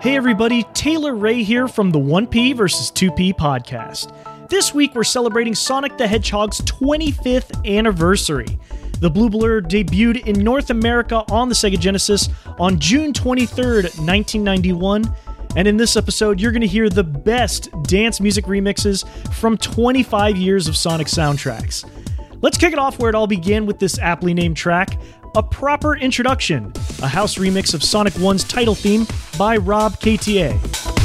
Hey everybody, Taylor Ray here from the 1P versus 2P podcast. This week we're celebrating Sonic the Hedgehog's 25th anniversary. The Blue Blur debuted in North America on the Sega Genesis on June 23rd, 1991. And in this episode, you're going to hear the best dance music remixes from 25 years of Sonic soundtracks. Let's kick it off where it all began with this aptly named track a Proper Introduction, a house remix of Sonic 1's title theme by Rob KTA.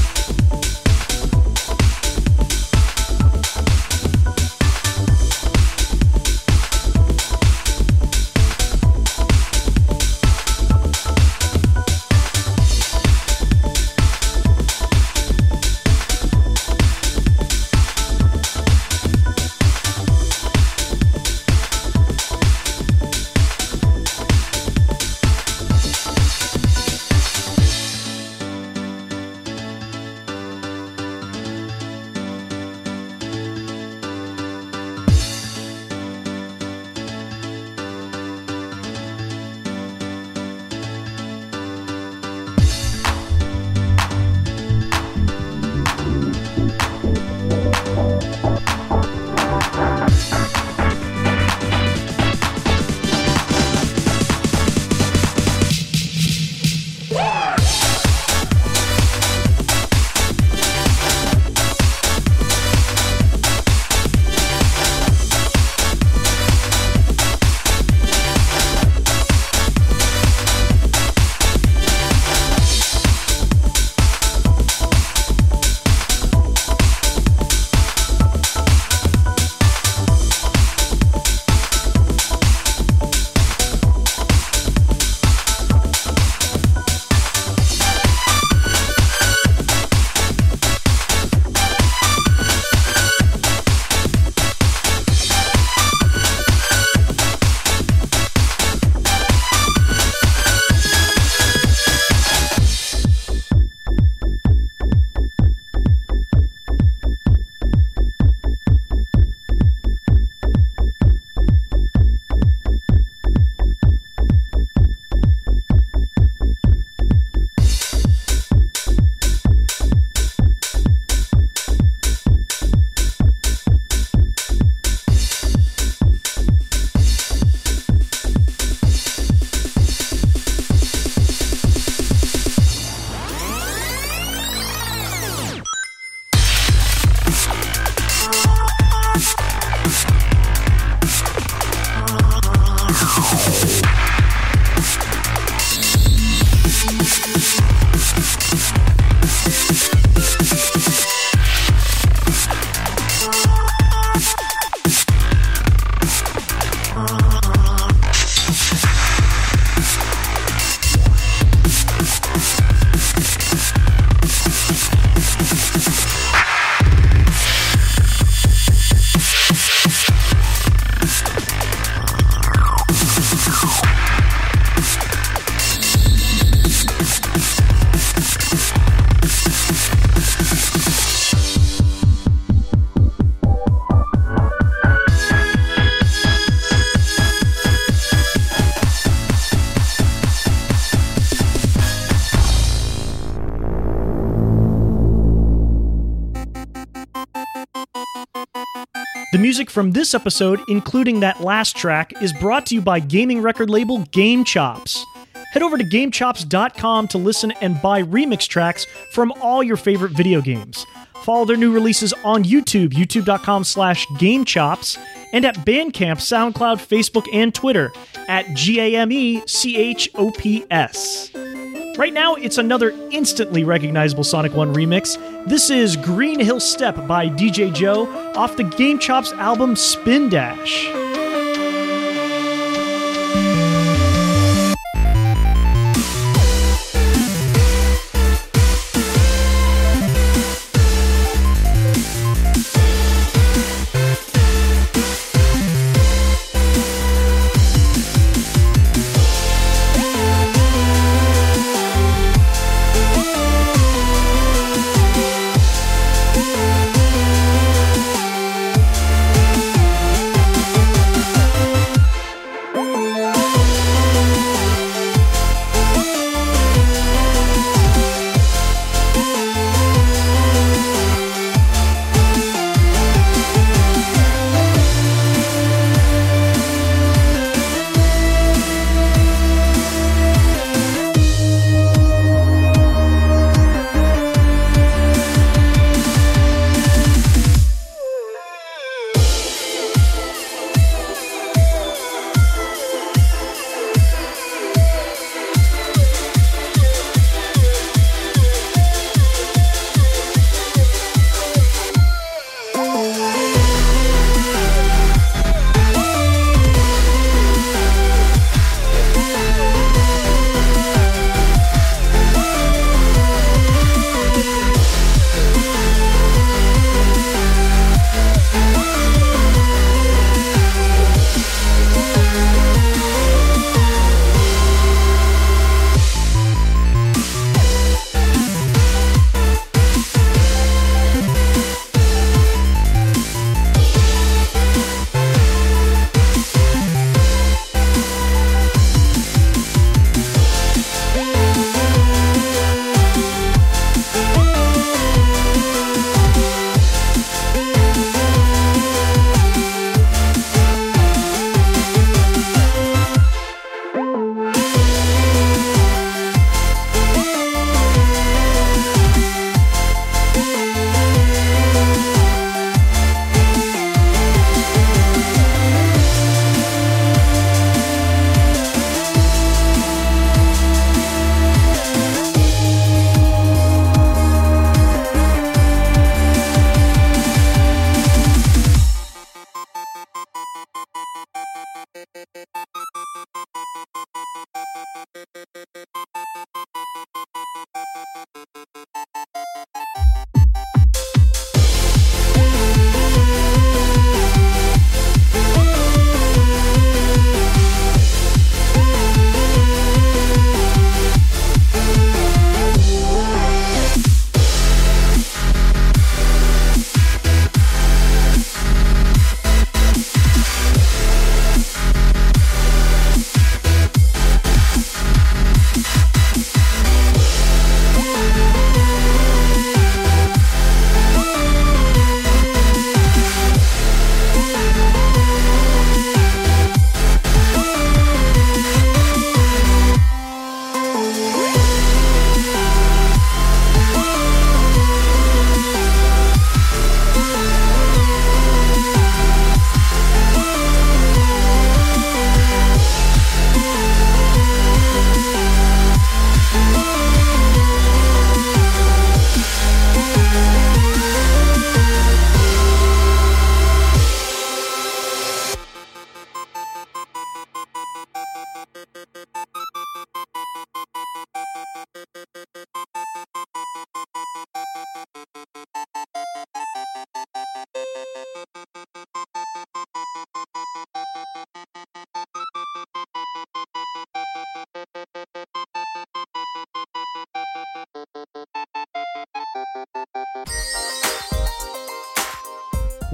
From this episode, including that last track, is brought to you by gaming record label Game Chops. Head over to GameChops.com to listen and buy remix tracks from all your favorite video games. Follow their new releases on YouTube, youtube.com slash GameChops, and at Bandcamp, SoundCloud, Facebook, and Twitter at G-A-M-E-C-H-O-P-S. Right now, it's another instantly recognizable Sonic 1 remix. This is Green Hill Step by DJ Jo off the Game Chops album Spin Dash.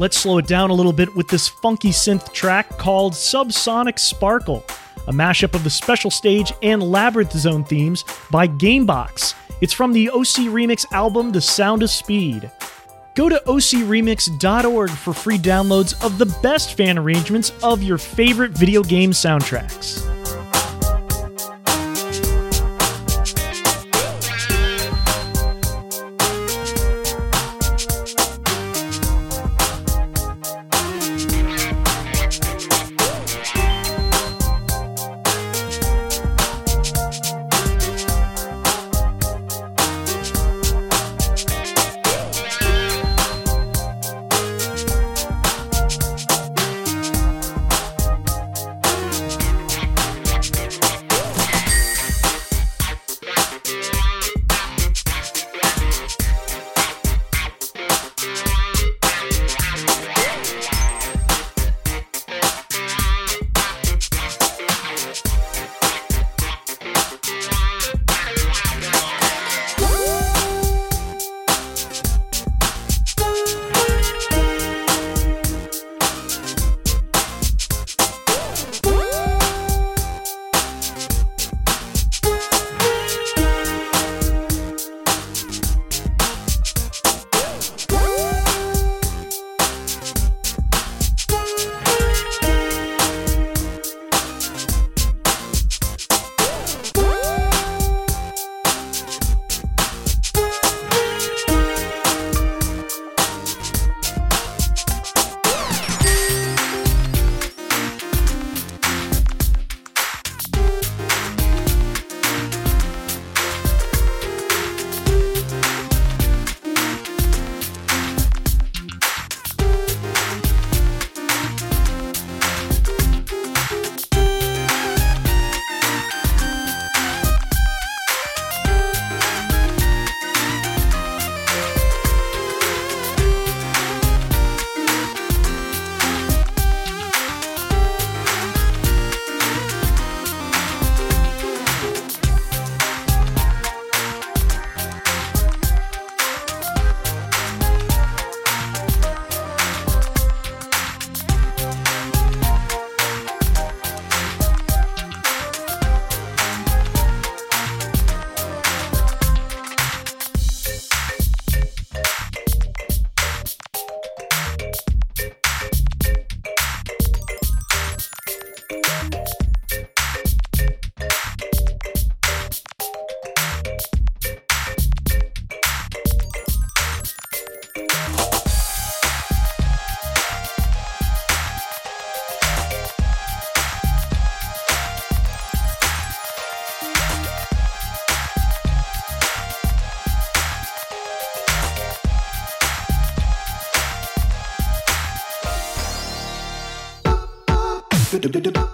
Let's slow it down a little bit with this funky synth track called Subsonic Sparkle, a mashup of the special stage and Labyrinth Zone themes by Gamebox. It's from the OC Remix album The Sound of Speed. Go to ocremix.org for free downloads of the best fan arrangements of your favorite video game soundtracks.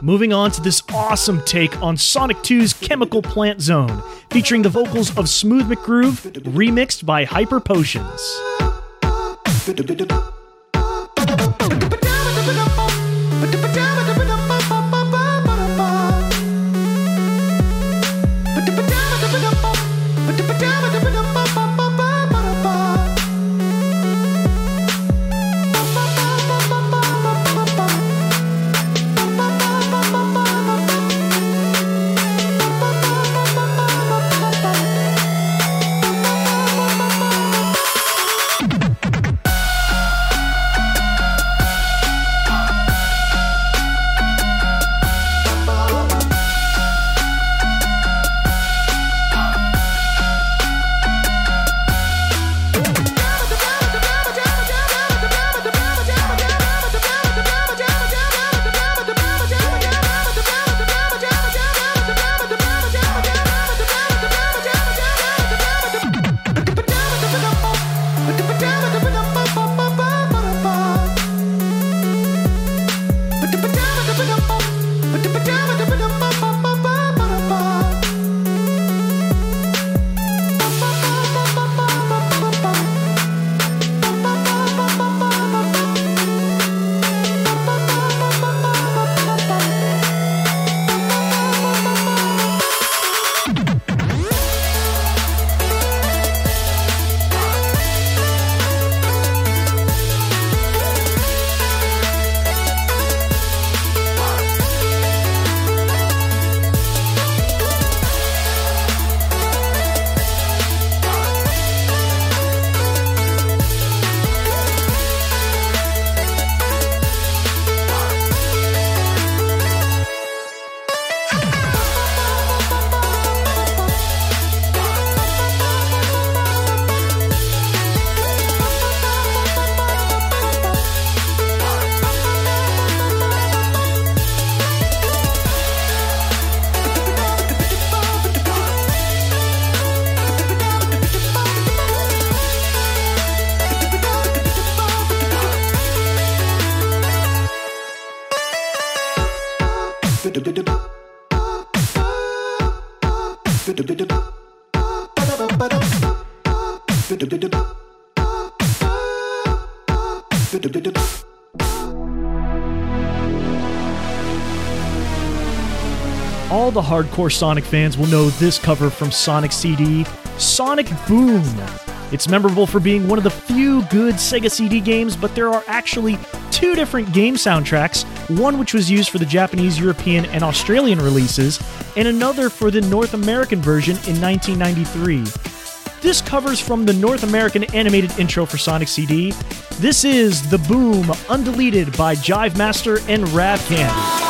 Moving on to this awesome take on Sonic 2's Chemical Plant Zone, featuring the vocals of Smooth McGroove, remixed by Hyper Potions. All the hardcore Sonic fans will know this cover from Sonic CD, Sonic Boom. It's memorable for being one of the few good Sega CD games, but there are actually two different game soundtracks one which was used for the Japanese, European, and Australian releases, and another for the North American version in 1993. This covers from the North American animated intro for Sonic CD. This is The Boom, undeleted by Jive Master and Rab Candy.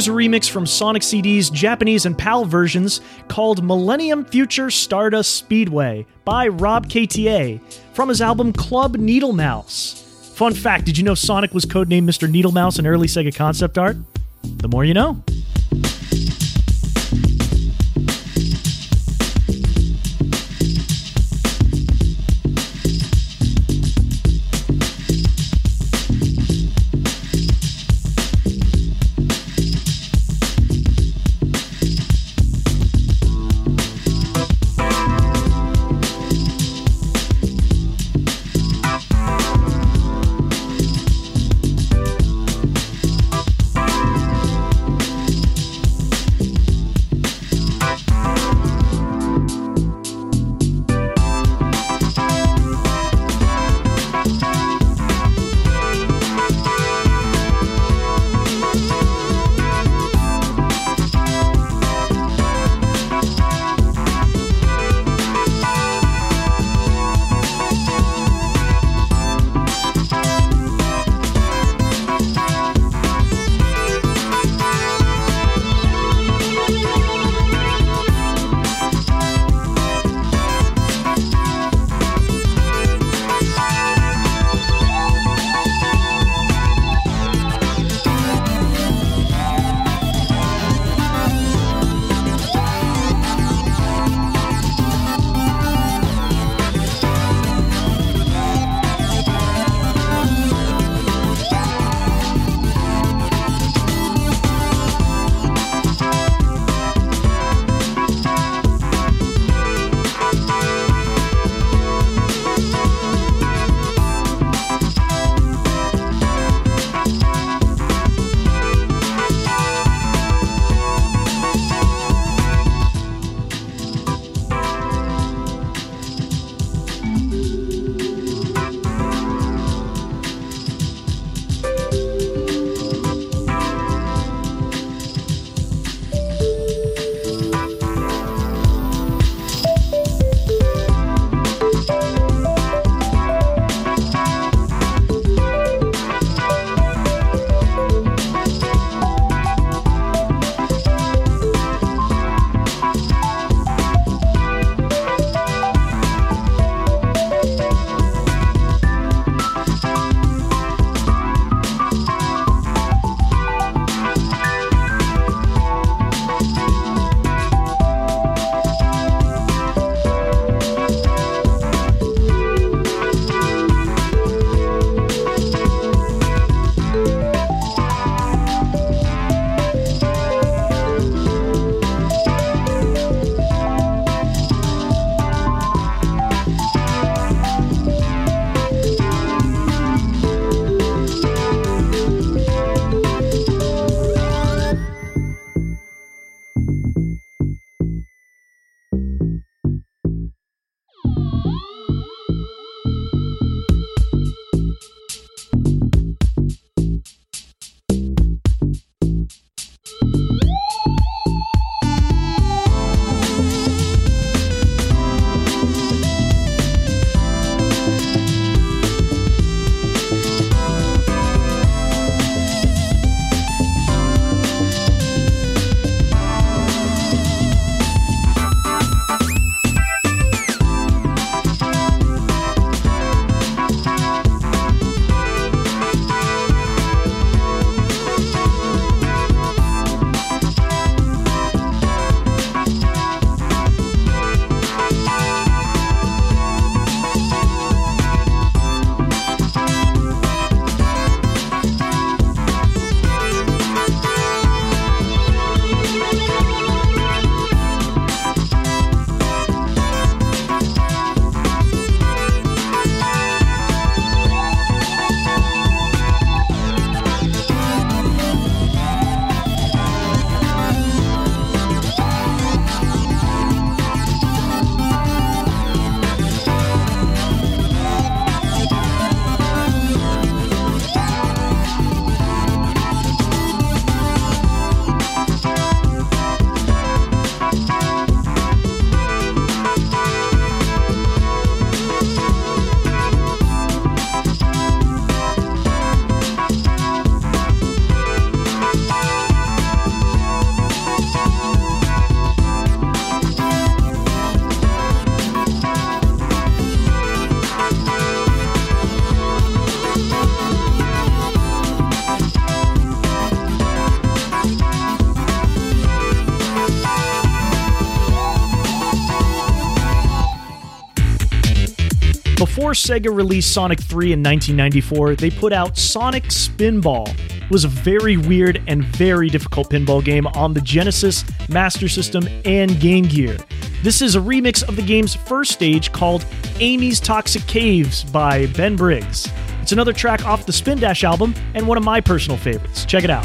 Here's a remix from Sonic CD's Japanese and PAL versions called Millennium Future Stardust Speedway by Rob KTA from his album Club Needle Mouse. Fun fact did you know Sonic was codenamed Mr. Needle Mouse in early Sega concept art? The more you know. Sega released Sonic 3 in 1994, they put out Sonic Spinball. It was a very weird and very difficult pinball game on the Genesis, Master System, and Game Gear. This is a remix of the game's first stage called Amy's Toxic Caves by Ben Briggs. It's another track off the Spin Dash album and one of my personal favorites. Check it out.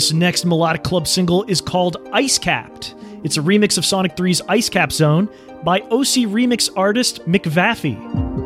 This next Melodic Club single is called Ice Capped. It's a remix of Sonic 3's Ice Cap Zone by OC remix artist McVaffee.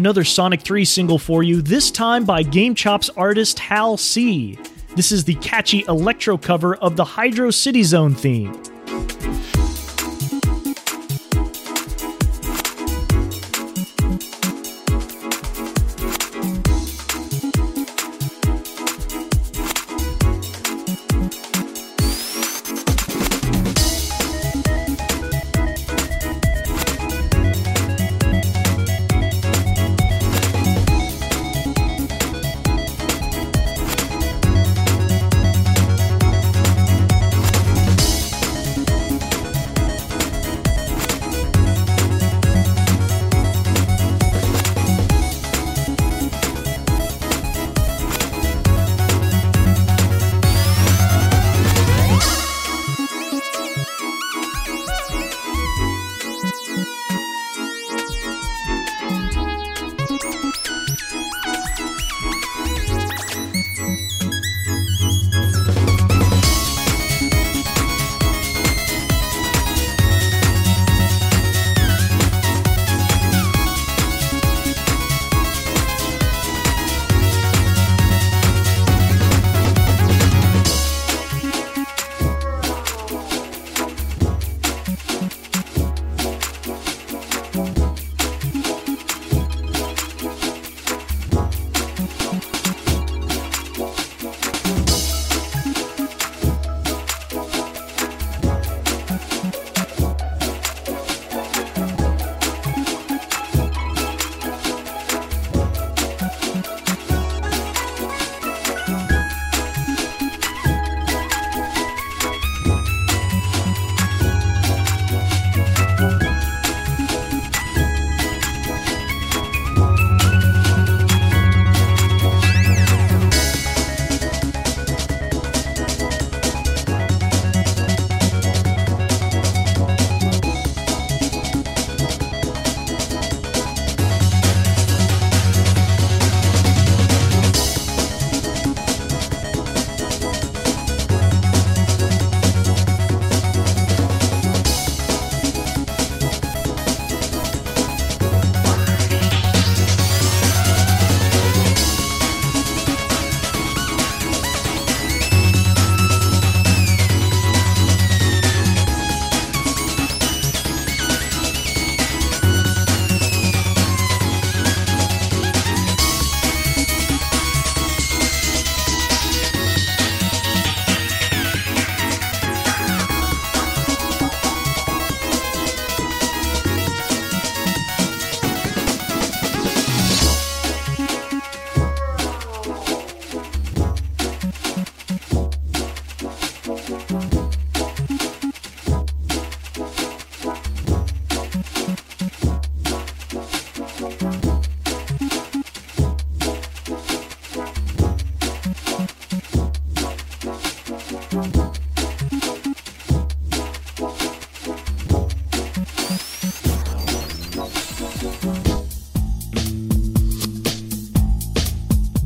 Another Sonic 3 single for you, this time by Game Chop's artist Hal C. This is the catchy electro cover of the Hydro City Zone theme.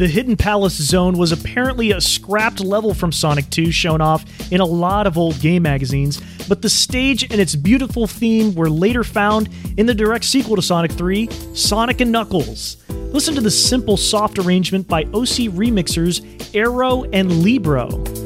The Hidden Palace Zone was apparently a scrapped level from Sonic 2 shown off in a lot of old game magazines, but the stage and its beautiful theme were later found in the direct sequel to Sonic 3, Sonic and Knuckles. Listen to the simple, soft arrangement by OC remixers Arrow and LeeBro.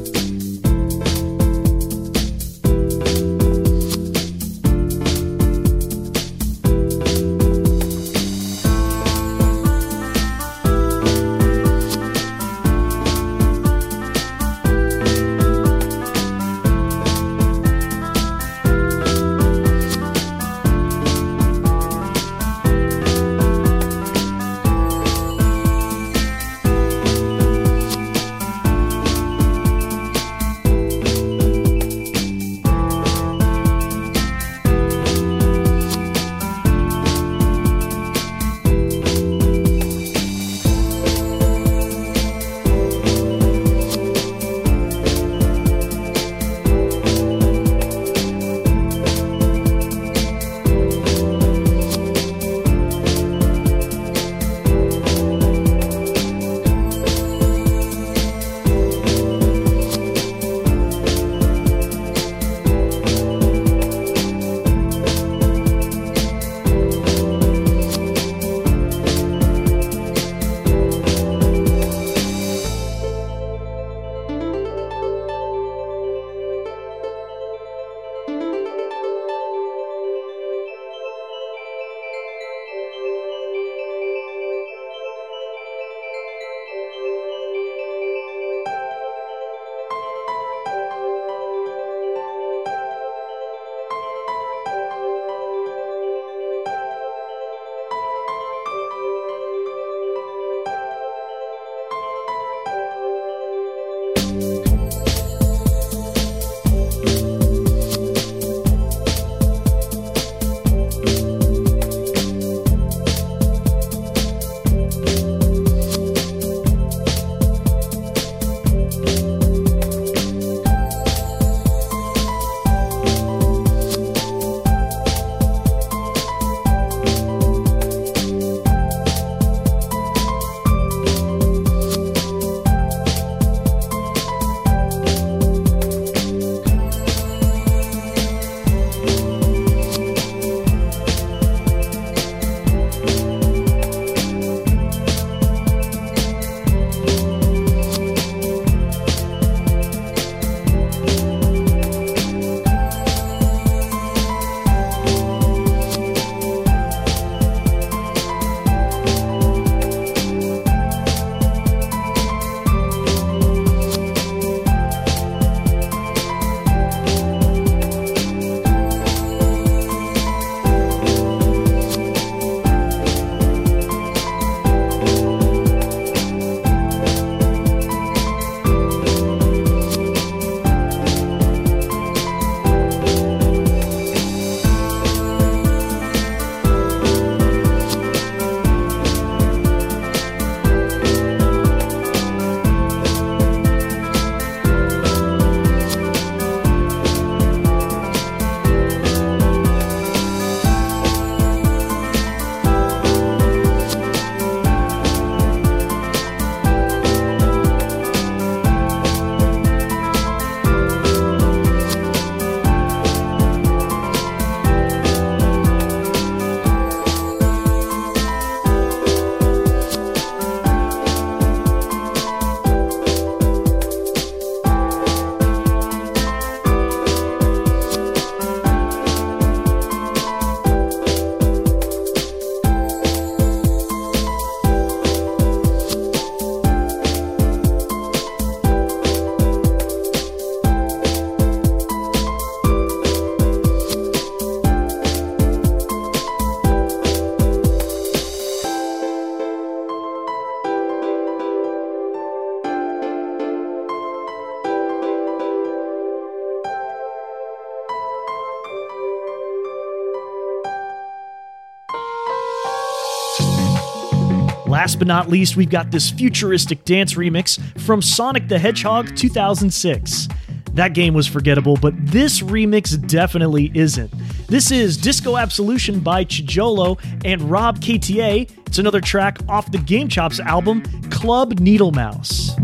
But not least, we've got this futuristic dance remix from Sonic the Hedgehog 2006. That game was forgettable, but this remix definitely isn't. This is Disco Absolution by Chjolo and RobKTA. It's another track off the GameChops album, Club Needle Mouse.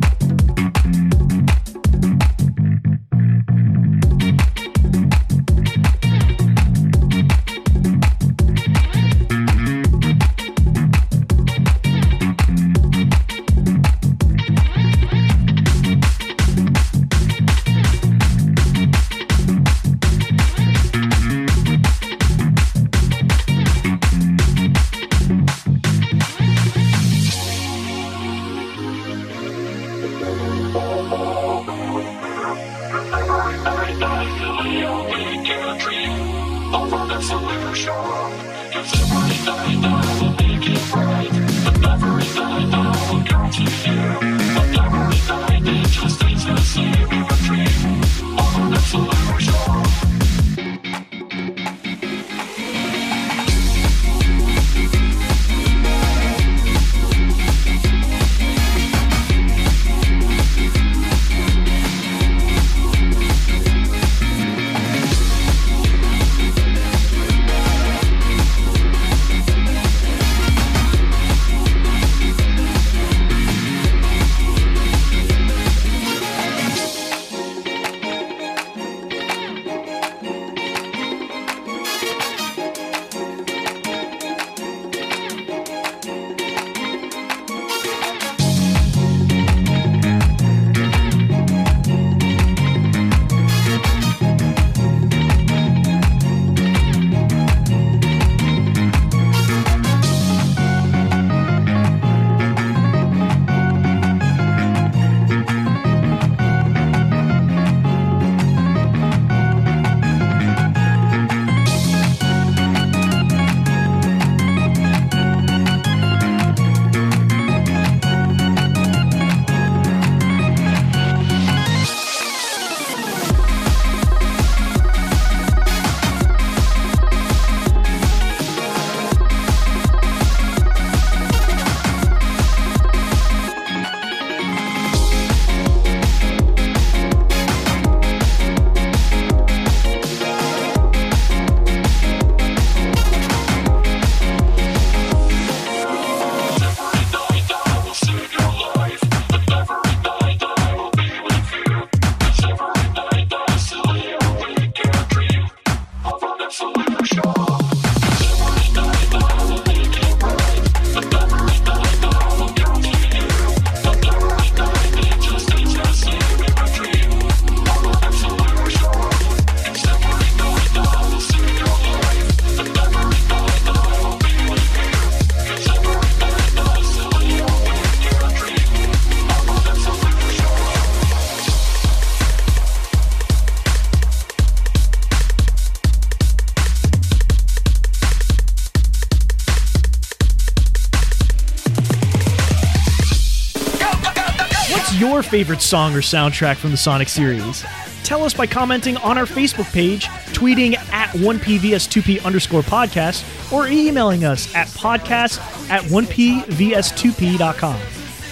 Favorite song or soundtrack from the Sonic series? Tell us by commenting on our Facebook page, tweeting at 1pvs2p underscore podcast, or emailing us at podcast at 1pvs2p.com.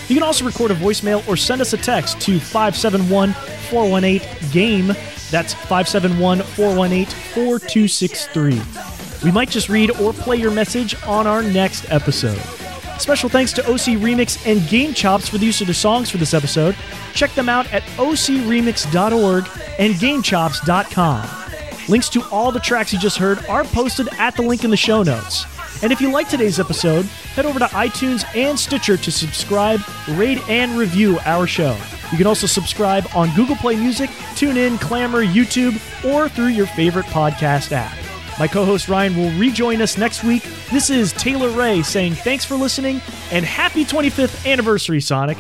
You can also record a voicemail or send us a text to 571 418 GAME. That's 571 418 4263. We might just read or play your message on our next episode. Special thanks to OC Remix and GameChops for the use of their songs for this episode. Check them out at ocremix.org and gamechops.com. Links to all the tracks you just heard are posted at the link in the show notes. And if you like today's episode, head over to iTunes and Stitcher to subscribe, rate, and review our show. You can also subscribe on Google Play Music, TuneIn, Clammr, YouTube, or through your favorite podcast app. My co host Ryan will rejoin us next week. This is Taylor Ray saying thanks for listening and happy 25th anniversary, Sonic.